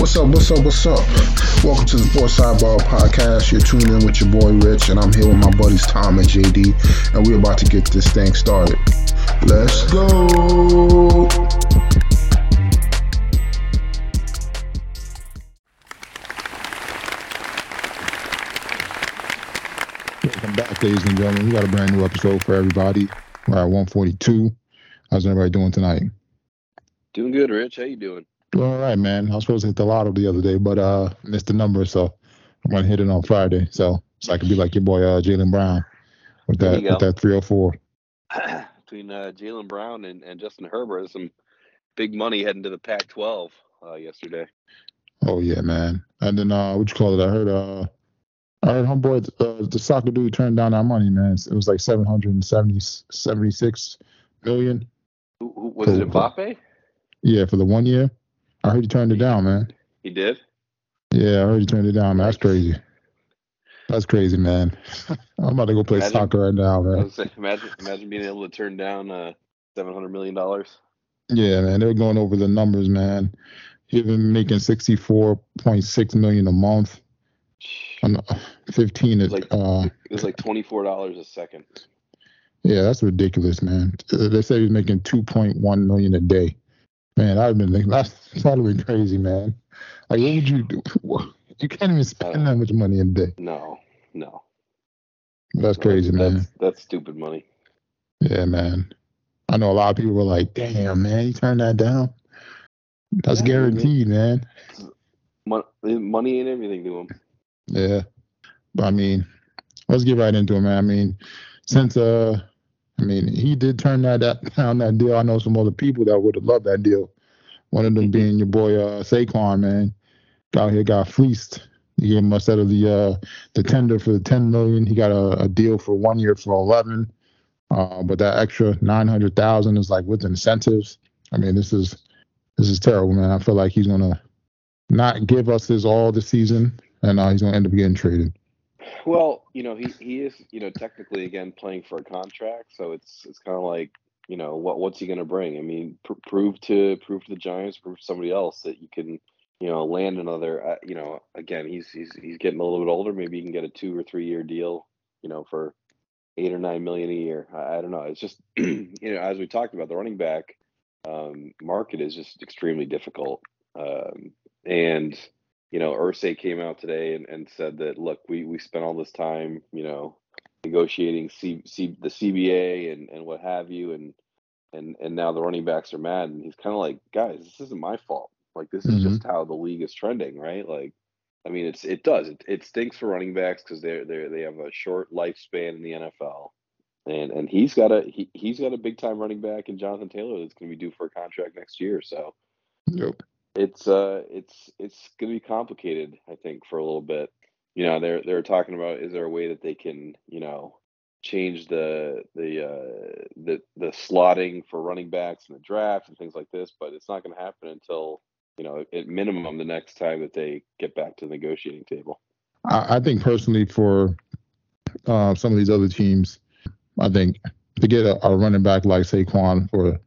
What's up? What's up? What's up? Welcome to the Sports Sidebar Podcast. You're tuning in with your boy Rich, and I'm here with my buddies Tom and JD, and we're about to get this thing started. Let's go. Welcome back, ladies and gentlemen. We got a brand new episode for everybody. We're at 142. How's everybody doing tonight? Doing good, Rich. How you doing? Doing all right, man. I was supposed to hit the lotto the other day, but uh missed the number, so I'm gonna hit it on Friday. So so I could be like your boy uh Jaylen Brown with There that with that 304. Between uh, Jaylen Brown and, and Justin Herbert, there's some big money heading to the Pac-12 uh, yesterday. Oh yeah, man. And then uh what you call it? I heard uh I heard homeboy uh, the soccer dude turned down that money, man. It was like 770 76 million. Who, who, was it Cool. Mbappe? Yeah, for the one year. I heard you turned it down, man. He did. Yeah, I heard you turned it down. Man. That's crazy. That's crazy, man. I'm about to go play Imagine- soccer right now, man. saying, imagine, imagine being able to turn down uh, seven hundred million dollars. Yeah, man. They're going over the numbers, man. He's been making 64.6 million a month. I'm, 15 is Like- uh It was like twenty-four dollars a second. yeah, that's ridiculous, man. They say he's making 2.1 million a day. Man, I've been thinking that's totally crazy, man. Like, what would you do? You can't even spend that much money in a day. No, no, That's crazy, that's, man. That's stupid money. Yeah, man. I know a lot of people were like, "Damn, man, you turned that down." That's Yeah, guaranteed, man. Mon- money ain't everything to him. Yeah, but I mean, let's get right into it, man. I mean, since uh, I mean, he did turn that, that down that deal. I know some other people that would have loved that deal. One of them Mhm. being your boy uh Saquon, man. Out here got fleeced. He gave him instead of the uh the tender for the ten million, he got a, a deal for one year for eleven. Uh, but that extra nine hundred thousand is like with incentives. I mean, this is this is terrible, man. I feel like he's gonna not give us his all this season, and uh, he's gonna end up getting traded. Well, you know, he, he is, you know, technically again playing for a contract, so it's it's kind of like, you know, what what's he going to bring? I mean, pr- prove to prove to the Giants, prove to somebody else that you can, you know, land another. Uh, you know, again, he's he's he's getting a little bit older. Maybe he can get a two or three year deal, you know, for eight or nine million a year. I, I don't know. It's just, you know, as we talked about, the running back um, market is just extremely difficult, um, and you know, Irsay came out today and, and said that look, we we spent all this time, you know, negotiating C, C, the CBA and and what have you, and and and now the running backs are mad, and he's kind of like, guys, this isn't my fault. Like this is Mhm. just how the league is trending, right? Like, I mean, it's it does it, it stinks for running backs because they're they are they have a short lifespan in the NFL. And and he's got a he, he's got a big time running back in Jonathan Taylor that's going to be due for a contract next year. So Yep. It's uh it's it's gonna be complicated i think for a little bit. You know they're they're talking about is there a way that they can you know change the the uh the the slotting for running backs in the draft and things like this but it's not going to happen until you know at minimum the next time that they get back to the negotiating table. I, I think personally for uh, some of these other teams, I think to get a, a running back like Saquon for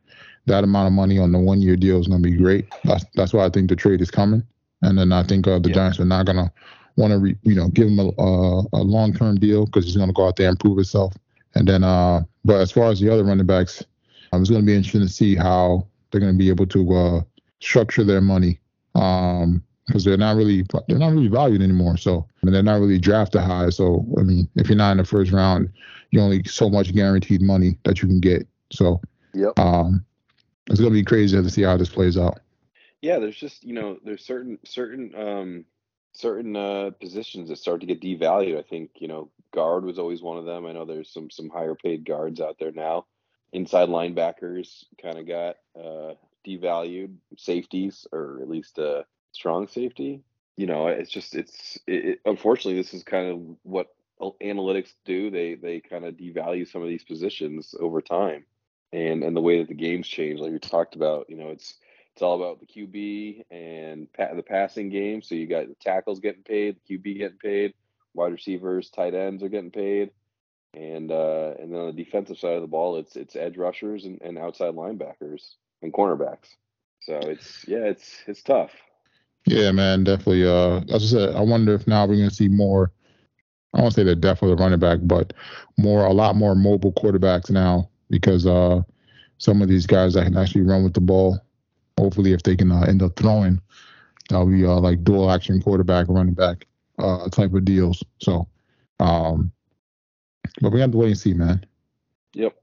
that amount of money on the one year deal is going to be great. That's that's why I think the trade is coming. And then I think uh, the Yeah. Giants are not going to want to, re, you know, give him a, a, a long term deal because he's going to go out there and prove himself. And then, uh, but as far as the other running backs, um, it's going to be interesting to see how they're going to be able to uh, structure their money. Um, because they're not really they're not really valued anymore. So I mean, they're not really drafted high. So I mean, if you're not in the first round, you only so much guaranteed money that you can get. So yep um, it's gonna be crazy to see how this plays out. yeah there's just you know there's certain certain um certain uh positions that start to get devalued i think you know guard was always one of them. I know there's some some higher paid guards out there now. Inside linebackers kind of got uh devalued. Safeties or at least a strong safety. You know it's just it's it, it, unfortunately this is kind of what analytics do. They they kind of devalue some of these positions over time and and the way that the games change like we talked about you know it's it's all about the QB and pa- the passing game. So you got the tackles getting paid, the QB getting paid, wide receivers, tight ends are getting paid, and uh, and then on the defensive side of the ball, it's it's edge rushers and, and outside linebackers and cornerbacks. So it's yeah, it's it's tough. Yeah, man, definitely. Uh, as I said, I wonder if now we're going to see more. I won't say the death of the running back, but more, a lot more mobile quarterbacks now because uh, some of these guys that can actually run with the ball. Hopefully, if they can uh, end up throwing, that'll be uh, like dual action quarterback, running back uh, type of deals. So, um, but we have to wait and see, man. Yep.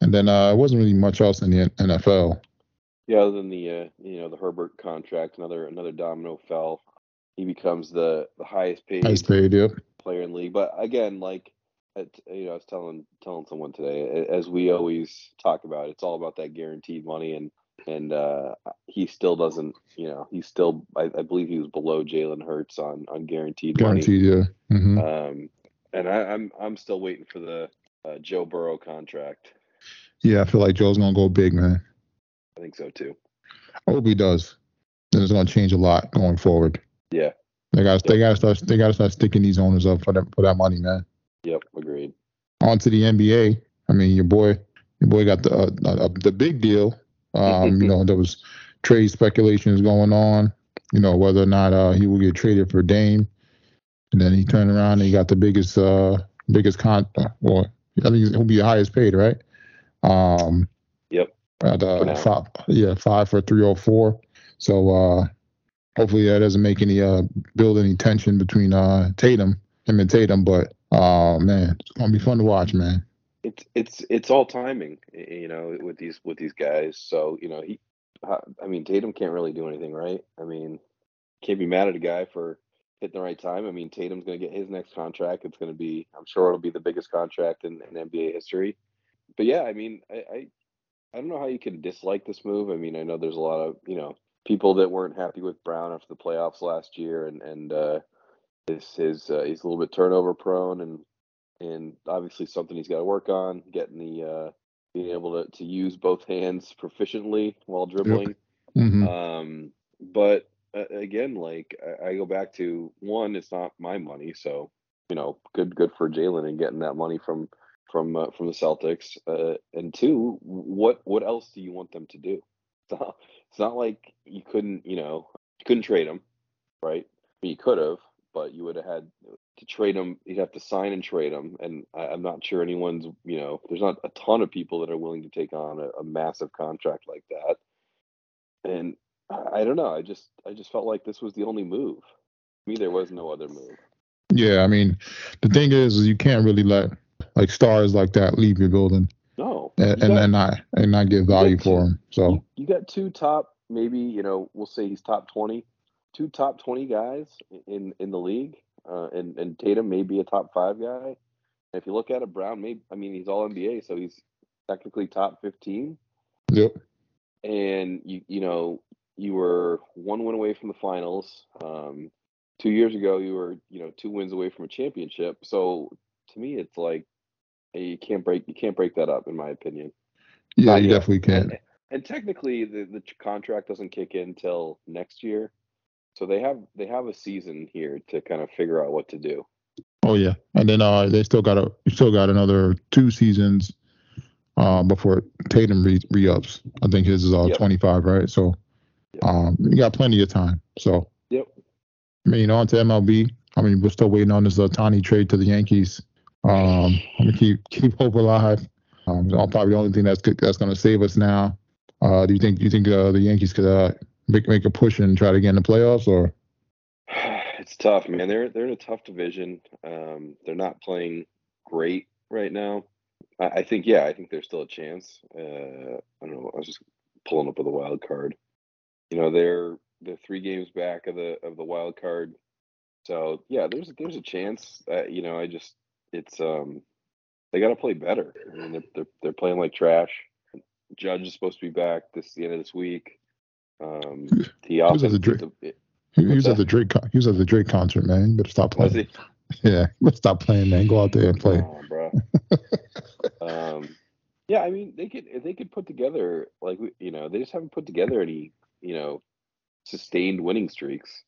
And then uh, it wasn't really much else in the NFL. Yeah, other than the uh, you know the Herbert contract, another another domino fell. He becomes the the highest paid Highest paid, yep. player in the league. But again, like you know, I was telling telling someone today, as we always talk about, it's all about that guaranteed money, and and uh, he still doesn't, you know, he's still, I, I believe he was below Jalen Hurts on on guaranteed, money Guaranteed, yeah. hmm. Um, and I, I'm I'm still waiting for the uh, Joe Burrow contract. Yeah, I feel like Joe's gonna go big, man. I think so too. I hope he does. Then it's gonna change a lot going forward. Yeah. They got they got to start they got to start sticking these owners up for that for that money, man. Yep. Agreed. On to the NBA. I mean, your boy your boy got the uh, uh, the big deal. Um, you know, there was trade speculations going on. You know whether or not uh, he will get traded for Dame, and then he turned around and he got the biggest uh biggest con. uh, Well, I think he'll be the highest paid, right? Um, Yep. at uh, five, yeah, five for three oh four. So uh, hopefully that doesn't make any uh build any tension between uh Tatum, him and Tatum. But uh man, it's gonna be fun to watch, man. It's it's it's all timing, you know, with these with these guys. So you know, he, I mean, Tatum can't really do anything, right? I mean, can't be mad at a guy for hitting the right time. I mean, Tatum's to get his next contract. It's to be, I'm sure it'll be the biggest contract in, in NBA history. But yeah, I mean, I, I I don't know how you can dislike this move. I mean, I know there's a lot of you know people that weren't happy with Brown after the playoffs last year, and and uh, this is uh, he's a little bit turnover prone, and and obviously something he's got to work on, getting the uh, being able to to use both hands proficiently while dribbling. hmm Um, but uh, again, like I, I go back to one, it's not my money, so you know, good good for Jaylen and getting that money from from uh, from the Celtics. Uh, and two, what what else do you want them to do? It's not, it's not like you couldn't, you know, you couldn't trade him, right? You could have, but you would have had to trade him. You'd have to sign and trade him, and I, I'm not sure anyone's, you know, there's not a ton of people that are willing to take on a, a massive contract like that. And I I don't know. I just I just felt like this was the only move. To me, there was no other move. Yeah, I mean, the thing is, is you can't really let like stars like that leave your building No, and, you and got- then not and not give value for them. So you, you got two top, maybe you know, we'll say he's top twenty, two top twenty guys in in the league, uh, and and Tatum may be a top five guy. And if you look at it, Brown, maybe I mean he's all NBA, so he's technically top fifteen. yep, and you you know you were one win away from the finals. Um, two years ago, you were you know two wins away from a championship. So to me, it's like you can't break you can't break that up, in my opinion. yeah, Not you yet. definitely can. And, and technically, the the contract doesn't kick in till next year, so they have they have a season here to kind of figure out what to do. Oh yeah, and then uh, they still got a still got another two seasons uh, before Tatum re ups. I think his is uh, Yep. 25, right? So Yep. um, you got plenty of time. So Yep. I mean, on to MLB. I mean, we're still waiting on this Ohtani trade to the Yankees. Um, I'm gonna keep keep hope alive. Um, probably the only thing that's good- that's gonna save us now. Uh, do you think do you think uh, the Yankees could uh, make make a push and try to get in the playoffs or? It's tough, man. They're they're in a tough division. Um, they're not playing great right now. I, I think, yeah, I think there's still a chance. Uh, I don't know. I was just pulling up with a wild card. You know, they're they're three games back of the of the wild card. So yeah, there's there's a chance. Uh, you know, I just it's um they got to play better. I mean, they're, they're they're playing like trash. Judge is supposed to be back this the end of this week. Um, the was at the Dra- the- He, he was at the Drake he was at the Drake concert, man. You better stop was playing. he? Yeah, let's stop playing, man. Go out there and play. Oh, bro. um, yeah, I mean, they could they could put together like you know they just haven't put together any you know sustained winning streaks.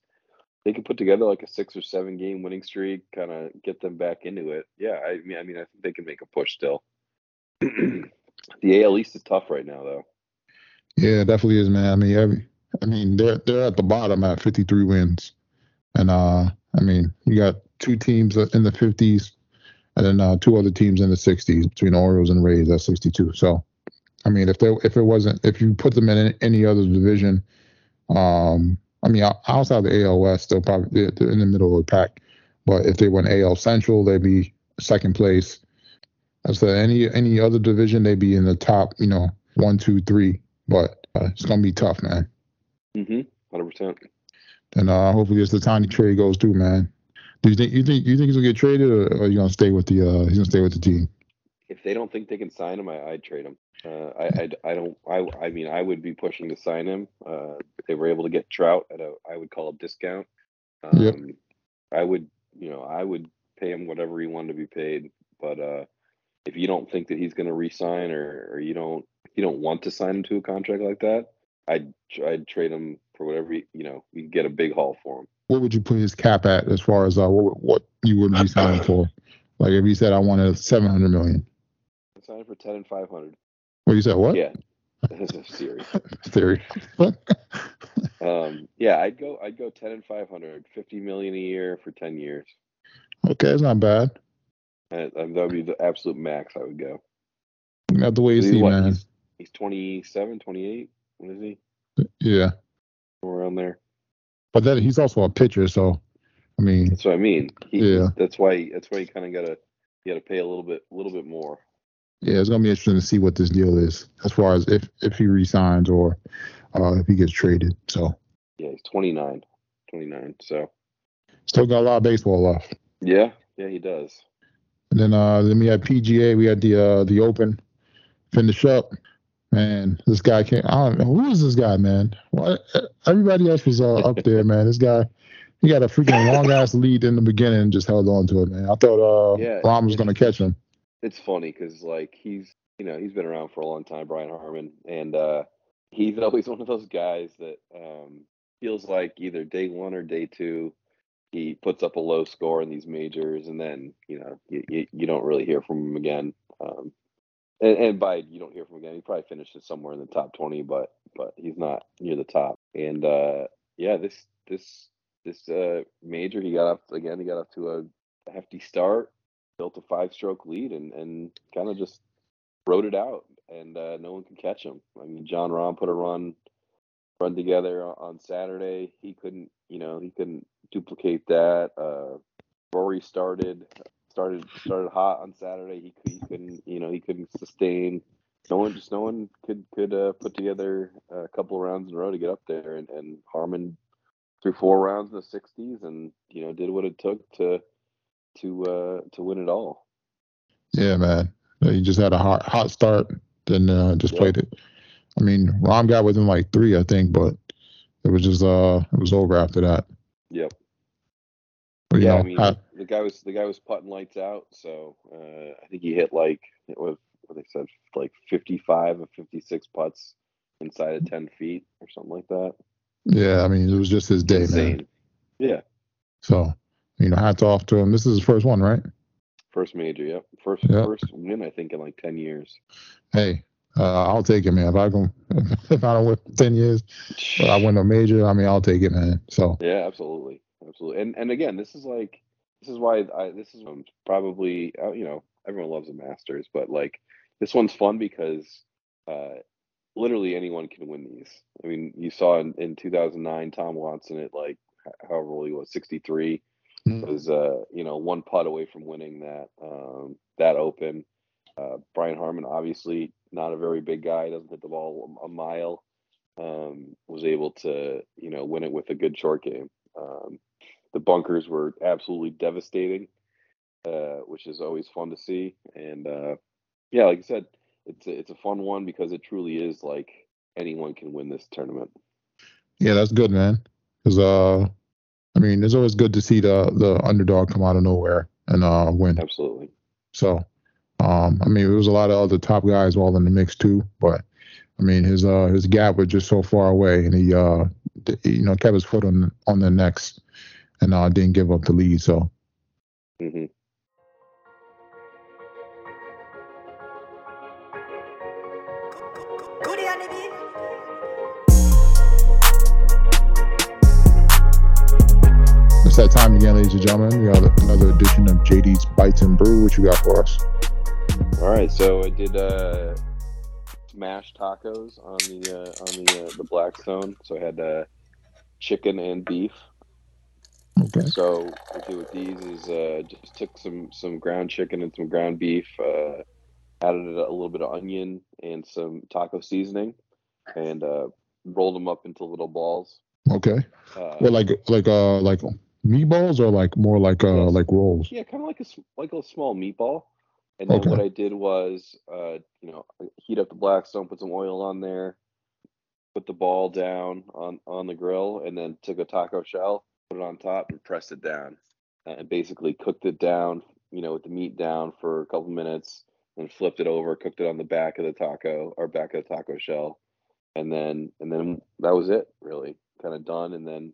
They could put together like a six or seven game winning streak, kind of get them back into it. Yeah, I mean, I mean, I think they can make a push still. the AL East is tough right now, though. Yeah, it definitely is, man. I mean, every I mean, they're they're at the bottom at 53 wins, and uh, I mean, you got two teams in the 50s, and then uh, two other teams in the 60s between Orioles and Rays at 62. So, I mean, if they if it wasn't if you put them in any other division, um, I mean, outside the AL West, they'll probably they're in the middle of the pack. But if they went AL Central, they'd be second place. As for any any other division, they'd be in the top, you know, one, two, three. But uh, it's gonna be tough, man. Mhm. Hundred percent. And uh, hopefully, as the tiny trade goes through, man. Do you think you think you think he's gonna get traded, or, or are you gonna stay with the uh, he's gonna stay with the team? If they don't think they can sign him, I, I'd trade him. Uh, I, I, I don't I I mean I would be pushing to sign him. Uh, if they were able to get Trout at a I would call a discount. Um, Yep. I would you know I would pay him whatever he wanted to be paid. But uh, if you don't think that he's going to re-sign or or you don't you don't want to sign him to a contract like that, I'd I'd trade him for whatever you, you know you get a big haul for him. What would you put his cap at as far as uh, what what you would be signing for? Like if he said I wanted 700 million. Sign him for ten and five hundred. Well, you said what? Yeah, that's a series. Theory. Um, yeah, I'd go. I'd go ten and 500, 50 million a year for ten years. okay, it's not bad. Uh, that would be the absolute max. I would go. Not the way and He's see, what, man. He's, he's 27, 28. What is he? Yeah, around there. but that he's also a pitcher, so I mean, That's what I mean. He, Yeah. That's why. That's why you kind of gotta. You gotta pay a little bit, a little bit more. yeah, it's gonna be interesting to see what this deal is as far as if if he resigns or uh, if he gets traded. So Yeah, he's 29. 29. So still got a lot of baseball left. yeah, yeah, he does. And then uh then we had PGA, we had the uh the Open finish up. Man, this guy came. I don't know who is this guy, man. What? Everybody else was uh, up there, man. This guy, he got a freaking long ass lead in the beginning and just held on to it, man. I thought uh Yeah, Rahm was gonna catch him. it's funny because like he's you know he's been around for a long time brian harman and uh he's always one of those guys that um feels like either day one or day two he puts up a low score in these majors and then you know you, you, you don't really hear from him again um and, and by you don't hear from again he probably finishes somewhere in the top 20 but but he's not near the top and uh yeah this this this uh major he got up again he got up to a hefty start built a five stroke lead and, and kind of just rode it out and uh, no one could catch him. I mean, Jon Rahm put a run run together on Saturday. He couldn't, you know, he couldn't duplicate that. Uh, Rory started started started hot on Saturday. He, he couldn't, you know, he couldn't sustain. No one, just no one could could uh, put together a couple of rounds in a row to get up there. And, and Harman threw four rounds in the 60s, and you know, did what it took to to uh to win it all. Yeah, man. He just had a hot hot start, then uh, just Yeah. played it. I mean, Rahm got within like three, I think, but it was just uh it was over after that. Yep. But, yeah, know, I mean I- the guy was the guy was putting lights out, so uh, I think he hit like it was what they said like fifty five or fifty six putts inside of ten feet or something like that. yeah, I mean, it was just his day, man. Yeah. So, you know, hats off to him. This is his first one, right? First major, yep. First Yeah. first win I think in like ten years. Hey, uh, I'll take it, man. If I can, if I don't win ten years, but I win a major. I mean, I'll take it, man. So, Yeah, absolutely, absolutely. And and again, this is like this is why I this is probably uh, you know everyone loves the Masters, but like this one's fun because uh, literally anyone can win these. I mean, you saw in, in 2009 Tom Watson at like however old he was, 63, Mm. was uh you know one putt away from winning that um that Open. Uh, Brian Harman, obviously not a very big guy, doesn't hit the ball a, a mile. Um, was able to, you know, win it with a good short game. Um, the bunkers were absolutely devastating, uh, which is always fun to see. And uh, yeah, like I said, it's a, it's a fun one because it truly is like anyone can win this tournament. yeah, that's good, man. Because uh, I mean, it's always good to see the the underdog come out of nowhere and uh win. Absolutely. So, um, I mean, there was a lot of other top guys all in the mix too, but I mean, his uh his gap was just so far away, and he uh d- you know kept his foot on on the next, and uh, didn't give up the lead. So. Mm-hmm. It's that time again, ladies and gentlemen. We got another edition of JD's Bites and Brew. What you got for us? All right, so I did uh, mashed tacos on the uh, on the uh, the Blackstone. So I had uh, chicken and beef. Okay. So what I did with these is uh, just took some some ground chicken and some ground beef, uh, added a little bit of onion and some taco seasoning, and uh, rolled them up into little balls. Okay. Uh, Well, like like uh like meatballs or like more like uh Yes. like rolls. Yeah, kind of like a like a small meatball. And then Okay. what I did was, uh, you know, heat up the Blackstone, put some oil on there, put the ball down on on the grill, and then took a taco shell, put it on top, and pressed it down, uh, and basically cooked it down, you know, with the meat down for a couple minutes, and flipped it over, cooked it on the back of the taco or back of the taco shell, and then and then that was it, really, kind of done, and then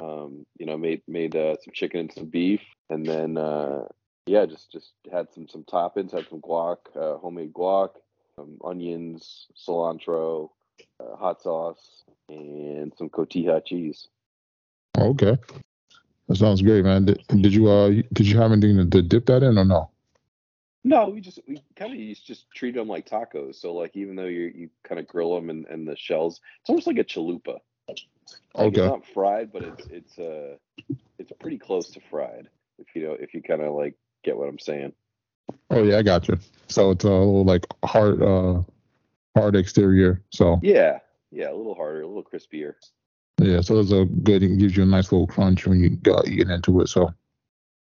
um, you know, made made uh, some chicken and some beef, and then uh, yeah, just just had some some toppings, had some guac, uh, homemade guac, um, onions, cilantro, uh, hot sauce, and some cotija cheese. Okay. That sounds great, man. Did, did you uh did you have anything to, to dip that in or no? No, we just we kind of just treat them like tacos. So like even though you you kind of grill them and, and the shells, it's almost like a chalupa. Like, Okay. It's not fried, but it's it's uh it's pretty close to fried. If you know if you kind of like get what I'm saying. Oh yeah, I got you. So it's a little like hard uh hard exterior. So Yeah, yeah, a little harder, a little crispier. Yeah, so it's a good. It gives you a nice little crunch when you go you get into it. So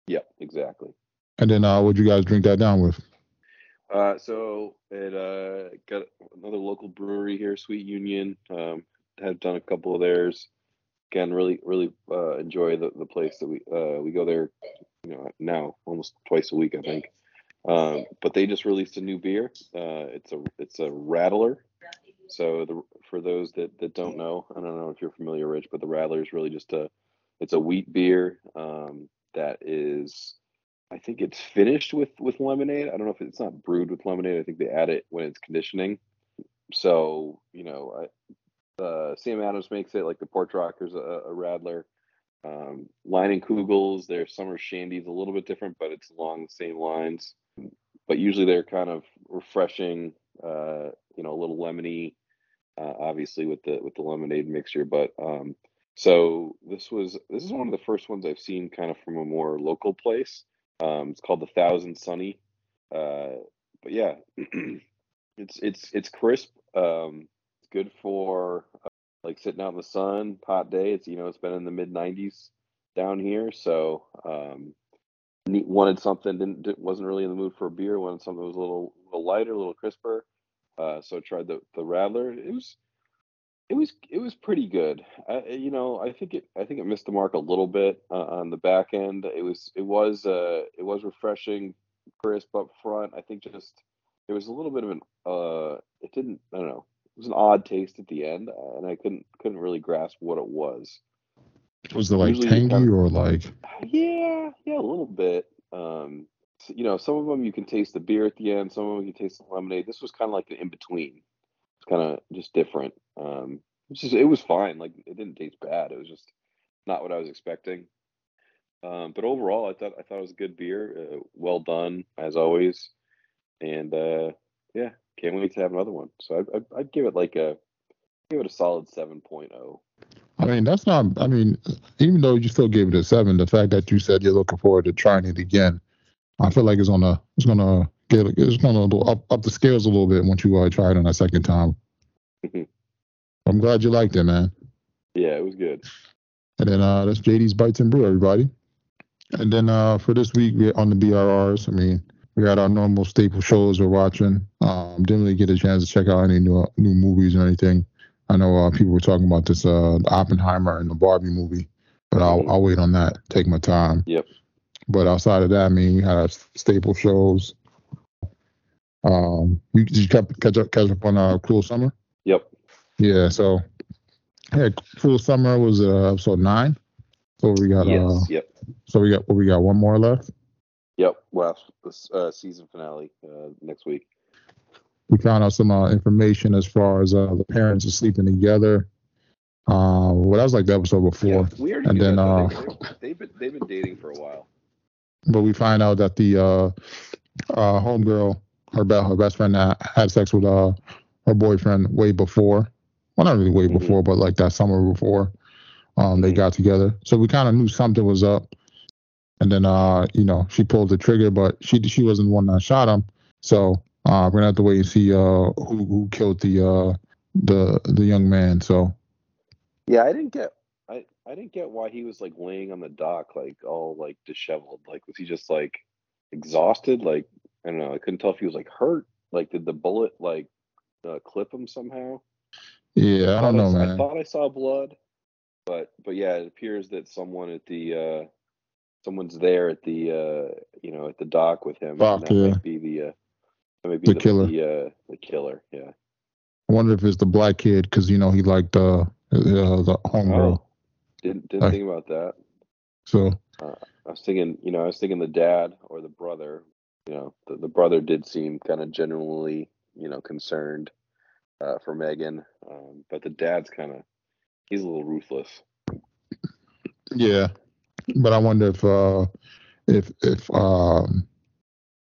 Yeah, exactly. and then uh, what'd you guys drink that down with? Uh, so it uh, got another local brewery here, Sweet Union. Um, have done a couple of theirs. Again, really, really uh, enjoy the, the place that we uh, we go there. You know, now almost twice a week, I think. Um, but they just released a new beer. Uh, it's a it's a Radler. So the for those that, that don't know, I don't know if you're familiar, Rich, but the Radler is really just a it's a wheat beer um, that is I think it's finished with with lemonade. I don't know if it's not brewed with lemonade. I think they add it when it's conditioning. So you know, I, uh, Sam Adams makes it like the Porch Rocker's a, a Radler. Um, Leinenkugel's, their summer shandy's a little bit different, but it's along the same lines. But usually they're kind of refreshing, uh, you know, a little lemony, uh, obviously with the with the lemonade mixture. But um, so this was this is one of the first ones I've seen kind of from a more local place. Um, it's called the Thousand Sunny. Uh, but yeah, it's it's it's crisp. Um, it's good for uh, like sitting out in the sun, hot day. It's you know it's been in the mid 90s down here, so um, wanted something. Didn't di- wasn't really in the mood for a beer. Wanted something that was a little, little lighter, a little crisper. Uh, so I tried the the Radler. It was it was it was pretty good. I, you know, I think it I think it missed the mark a little bit uh, on the back end. It was it was uh it was refreshing, crisp up front. I think just it was a little bit of an uh it didn't I don't know. It was an odd taste at the end, and I couldn't couldn't really grasp what it was. Was it like tangy or like? Yeah, yeah, a little bit. Um, you know, some of them you can taste the beer at the end. Some of them you can taste the lemonade. This was kind of like an in between. It's kind of just different. Um, it's just it was fine. Like it didn't taste bad. It was just not what I was expecting. Um, but overall, I thought I thought it was a good beer. Uh, well done as always, and uh, yeah, can't wait to have another one. So I, I, I'd give it like a give it a solid oh. 7.0. I mean, that's not. I mean, even though you still gave it a seven, the fact that you said you're looking forward to trying it again, I feel like it's gonna it's gonna get it's gonna go up up the scales a little bit once you uh, try it on a second time. I'm glad you liked it, man. Yeah, it was good. And then uh, that's JD's Bites and Brew, everybody. And then uh, for this week, we're on the BRRs. I mean, we had our normal staple shows we're watching. Um, didn't really get a chance to check out any new new movies or anything. I know uh, people were talking about this uh, Oppenheimer and the Barbie movie, but I'll I'll wait on that. Take my time. Yep. But outside of that, I mean, we had our staple shows. Um, you, did you catch up catch up on uh, Cruel Summer? Yep. Yeah. So, yeah, Cruel Summer was uh, episode nine. So we got uh, yes. Yep. so we got what we got one more left. Yep. Well, this uh, season finale uh, next week. We found out some uh, information as far as uh, the parents are sleeping together. Uh, well, that was like the episode before. Yeah, we already and then, uh, they, they, they've been they've been dating for a while. But we find out that the uh, uh, homegirl, her be- her best friend, had sex with uh her boyfriend way before. Well, not really way Mhm. before, but like that summer before um they Mhm. got together. So we kind of knew something was up. And then uh, you know, she pulled the trigger, but she she wasn't the one that shot him. So uh, we're gonna have to wait and see uh who who killed the uh the the young man. So Yeah, I didn't get I I didn't get why he was like laying on the dock like all like disheveled. Like was he just like exhausted? Like I don't know. I couldn't tell if he was like hurt. Like did the bullet like uh, clip him somehow? yeah, I don't know, I, man. thought I saw blood, but but yeah, it appears that someone at the uh someone's there at the uh you know at the dock with him. Dock, and that yeah. Might be the uh that might be The killer. The, uh, the killer. Yeah. I wonder if it's the black kid because you know he liked uh, uh the homegirl. Oh, didn't didn't Like- think about that. So I was thinking, you know, I was thinking the dad or the brother. You know, the, the brother did seem kind of genuinely, you know, concerned uh, for Megan, um, but the dad's kind of he's a little ruthless. yeah, but I wonder if uh if if um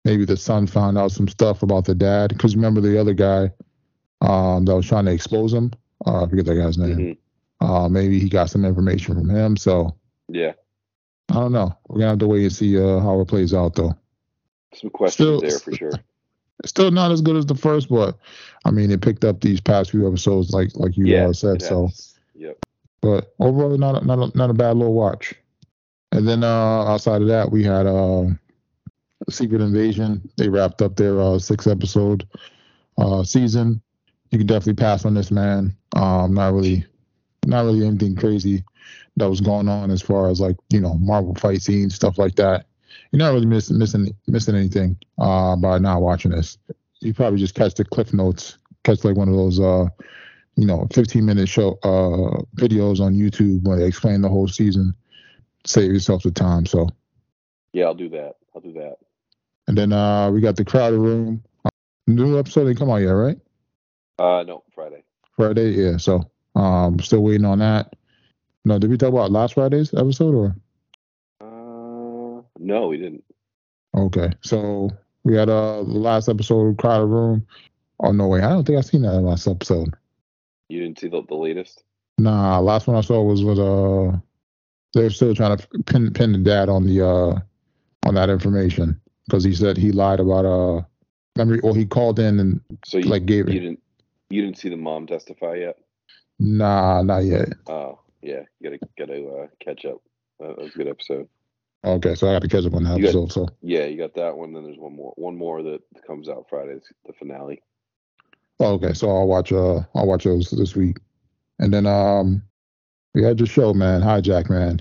maybe the son found out some stuff about the dad because remember the other guy um that was trying to expose him. Uh, I forget that guy's name. Mhm. Uh, maybe he got some information from him. So Yeah, I don't know. We're gonna have to wait and see uh, how it plays out though. some questions Still- there for sure. Still not as good as the first, but I mean it picked up these past few episodes like like you yeah, said. So. Yep. but overall not a, not a, not a bad little watch. And then uh, outside of that, we had uh, Secret Invasion. They wrapped up their uh, six episode uh, season. You can definitely pass on this, man. Um, not really, not really anything crazy that was going on as far as like you know Marvel fight scenes, stuff like that. You're not really missing missing missing anything uh, by not watching this. You probably just catch the cliff notes, catch like one of those uh, you know 15 minute show uh videos on YouTube where they explain the whole season. Save yourself the time. So Yeah, I'll do that. I'll do that. And then uh we got the crowded room. New episode didn't come out yet, right? Uh, no, Friday. Friday, yeah. So um still waiting on that. No, did we talk about last Friday's episode or Uh, no, we didn't. okay. So we had uh the last episode of Crowded Room. Oh no way, I don't think I seen that last episode. You didn't see the, the latest. Nah, last one I saw was with uh they're still trying to pin pin the dad on the uh on that information because he said he lied about uh remember or he called in and So you like gave you it didn't you didn't see the mom testify yet? nah not yet Oh, yeah. You gotta gotta uh, catch up. That was a good episode. okay so I got to catch up on that You got- episode so Yeah, you got that one. Then there's one more. One more that comes out Friday. It's the finale. oh, okay so I'll watch uh I'll watch those this week and then um we had your show man hijack man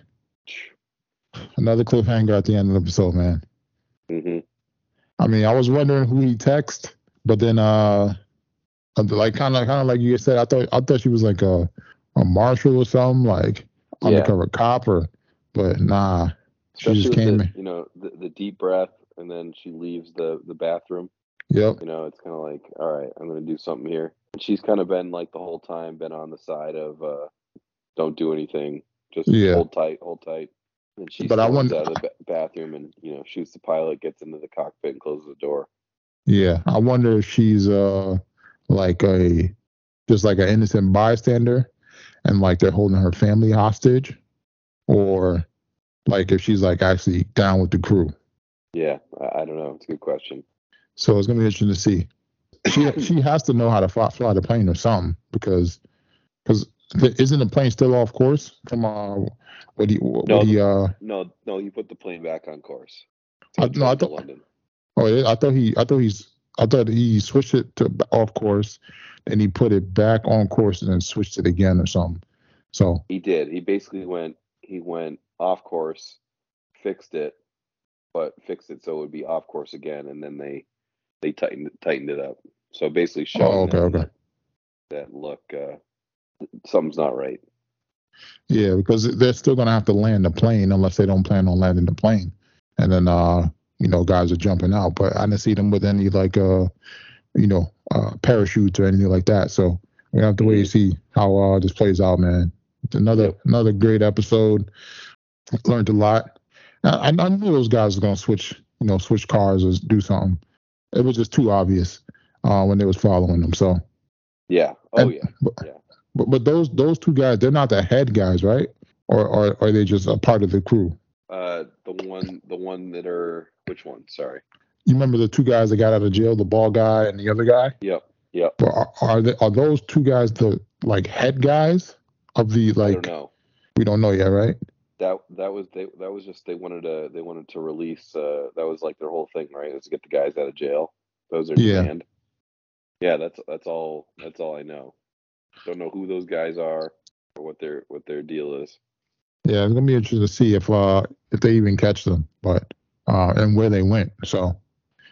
another cliffhanger at the end of the episode man hmm I mean, I was wondering who he text, but then uh, like kind of kind of like you said, I thought I thought she was like a a marshal or something, like Yeah. undercover cop or, but nah, she Especially just came. the, you know, the, the deep breath, and then she leaves the the bathroom. Yep. You know, it's kind of like, all right, I'm gonna do something here. And she's kind of been like the whole time been on the side of uh, don't do anything, just Yeah. hold tight, hold tight. And she But I wonder- out of the bathroom and you know shoots the pilot, gets into the cockpit, and closes the door. Yeah, I wonder if she's uh like a just like an innocent bystander, and like they're holding her family hostage, or like if she's like actually down with the crew. Yeah, I, I don't know. It's a good question. So it's gonna be interesting to see. She she has to know how to fly, fly the plane or something because because isn't the plane still off course from uh what he what No. he uh No, no, he put the plane back on course. I- no, I thought- London. oh I thought he I thought he's I thought he switched it to off course and he put it back on course and then switched it again or something. So He did. He basically went. He went off course, fixed it, but fixed it so it would be off course again, and then they they tightened tightened it up. So basically showing Oh, okay, them okay. That, that look, uh, something's not right. yeah, because they're still gonna have to land the plane unless they don't plan on landing the plane. And then uh, you know, guys are jumping out. But I didn't see them with any like uh you know, uh parachutes or anything like that. So we have to wait and see how uh this plays out, man. It's another another great episode. Learned a lot. I, I knew those guys were gonna switch, you know, switch cars or do something. It was just too obvious uh, when they was following them. So Yeah. Oh And- yeah. Yeah. But but those those two guys, they're not the head guys, right? Or or are they just a part of the crew? Uh, the one, the one that are which one? Sorry. You remember the two guys that got out of jail, the ball guy and the other guy? Yep. Yep. But are, are they are those two guys the like head guys of the I like? don't know. We don't know yet, right? That that was they that was just they wanted to they wanted to release uh that was like their whole thing right was to get the guys out of jail. those are Yeah. demand. Yeah, that's that's all that's all I know. Don't know who those guys are or what their what their deal is. Yeah, it's gonna be interesting to see if uh if they even catch them, but uh and where they went. So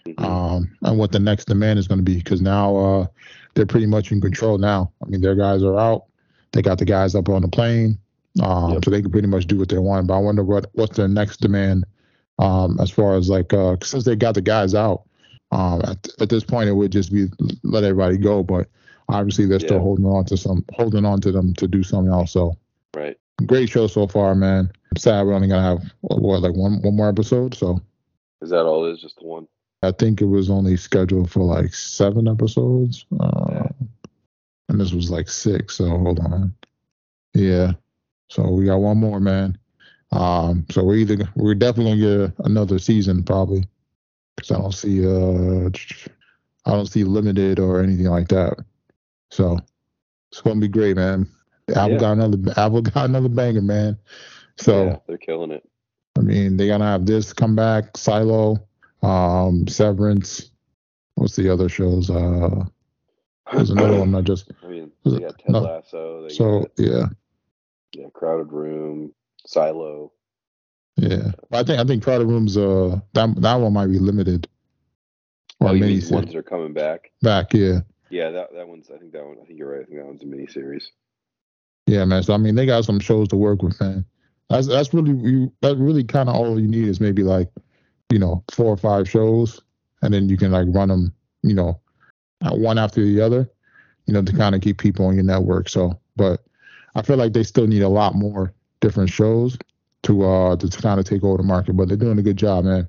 Mhm. um and what the next demand is gonna be because now uh they're pretty much in control now. I mean their guys are out. They got the guys up on the plane. Um Yep. so they can pretty much do what they want. But I wonder what what's their next demand um as far as like uh since they got the guys out. Um at, at this point it would just be let everybody go, but obviously they're still Yeah. holding on to some holding on to them to do something else. So right. great show so far, man. I'm sad we're only gonna have what like one one more episode. So Is that all it is? Just the one? I think it was only scheduled for like seven episodes, uh, Yeah. and this was like six. So hold on, yeah. So we got one more, man. Um, so we're either we're definitely gonna get another season probably, because I don't see uh I don't see limited or anything like that. So it's gonna be great, man. Apple Yeah. got another Apple got another banger, man. So. yeah, they're killing it. I mean, they're gonna have this come back, Silo, um, Severance. What's the other shows? Uh, there's another one that just I mean, they got Ted no. Lasso. They so got yeah, yeah, Crowded Room, Silo. yeah. But I think I think Crowded Rooms uh that that one might be limited or oh, mean ones are coming back? back. Yeah, Yeah, that that one's. I think that one. I think you're right. I think that one's a mini series. yeah, man. So I mean, they got some shows to work with, man. That's that's really you. That's really kind of all you need is maybe like you know four or five shows, and then you can like run them, you know, one after the other, you know, to kind of keep people on your network. So, but I feel like they still need a lot more different shows to uh to, kind of take over the market. But they're doing a good job, man.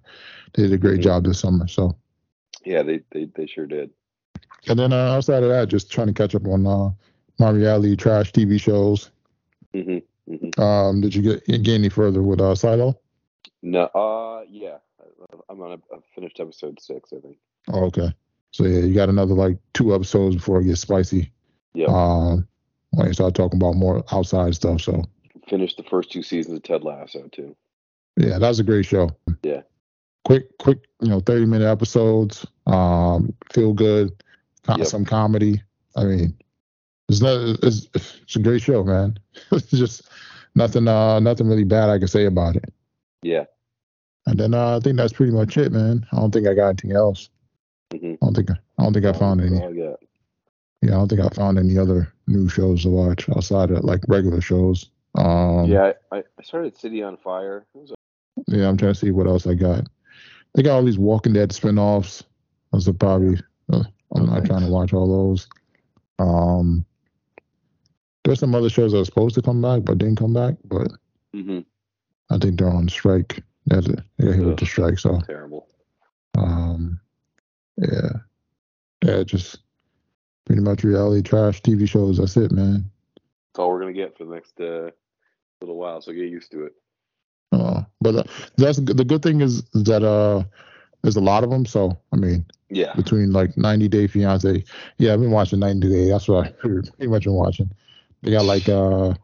They did a great Mhm. job this summer. So, Yeah, they they, they sure did. And then uh, outside of that, just trying to catch up on uh my reality trash TV shows. hmm hmm Um, did you get get any further with uh Silo? No, uh, yeah, I- I'm on a, I finished episode six, I think. Oh, okay. So yeah, you got another like two episodes before it gets spicy. Yep. Um, when you start talking about more outside stuff. So Finished the first two seasons of Ted Lasso too. yeah, that was a great show. Yeah. Quick, quick, you know, thirty minute episodes. Um, feel good. Got Yep. some comedy. I mean, it's not. It's, it's a great show, man. it's just nothing. Uh, nothing really bad I can say about it. Yeah. And then uh, I think that's pretty much it, man. I don't think I got anything else. hmm I don't think. I don't think I found any. I. Yeah, I don't think I found any other new shows to watch outside of like regular shows. Um, yeah, I, I started City on Fire. Was yeah, I'm trying to see what else I got. They got all these Walking Dead spinoffs. Those are probably. I'm not trying to watch all those. Um, there's some other shows that are supposed to come back but didn't come back. But hmm I think they're on strike. They're, they're hit with the strike. So, terrible. um, yeah, yeah, just pretty much reality trash TV shows. That's it, man. That's all we're gonna get for the next uh, little while. So get used to it. Uh, but uh, that's the good thing is that uh, there's a lot of them. So I mean, Yeah. between like 90 Day Fiance, yeah, I've been watching 90 Day. That's what I pretty much been watching. They got like uh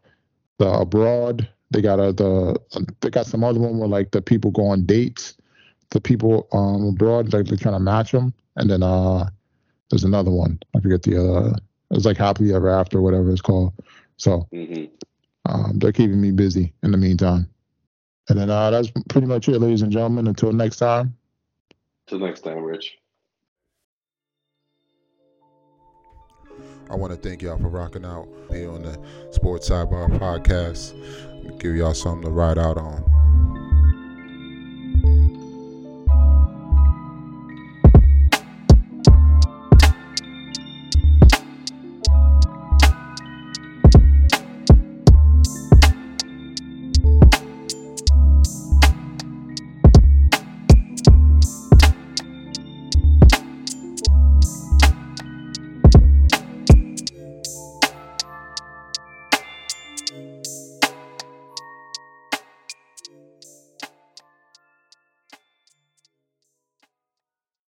the abroad. They got uh, the they got some other one where like the people go on dates. The people um abroad like they're trying to match them, and then uh there's another one. I forget the uh it's like happily ever after, or whatever it's called. So hmm um, they're keeping me busy in the meantime. And then uh, that's pretty much it, ladies and gentlemen. Until next time. Till next time, Rich. I want to thank y'all for rocking out here on the Sports Sidebar podcast. Give y'all something to ride out on.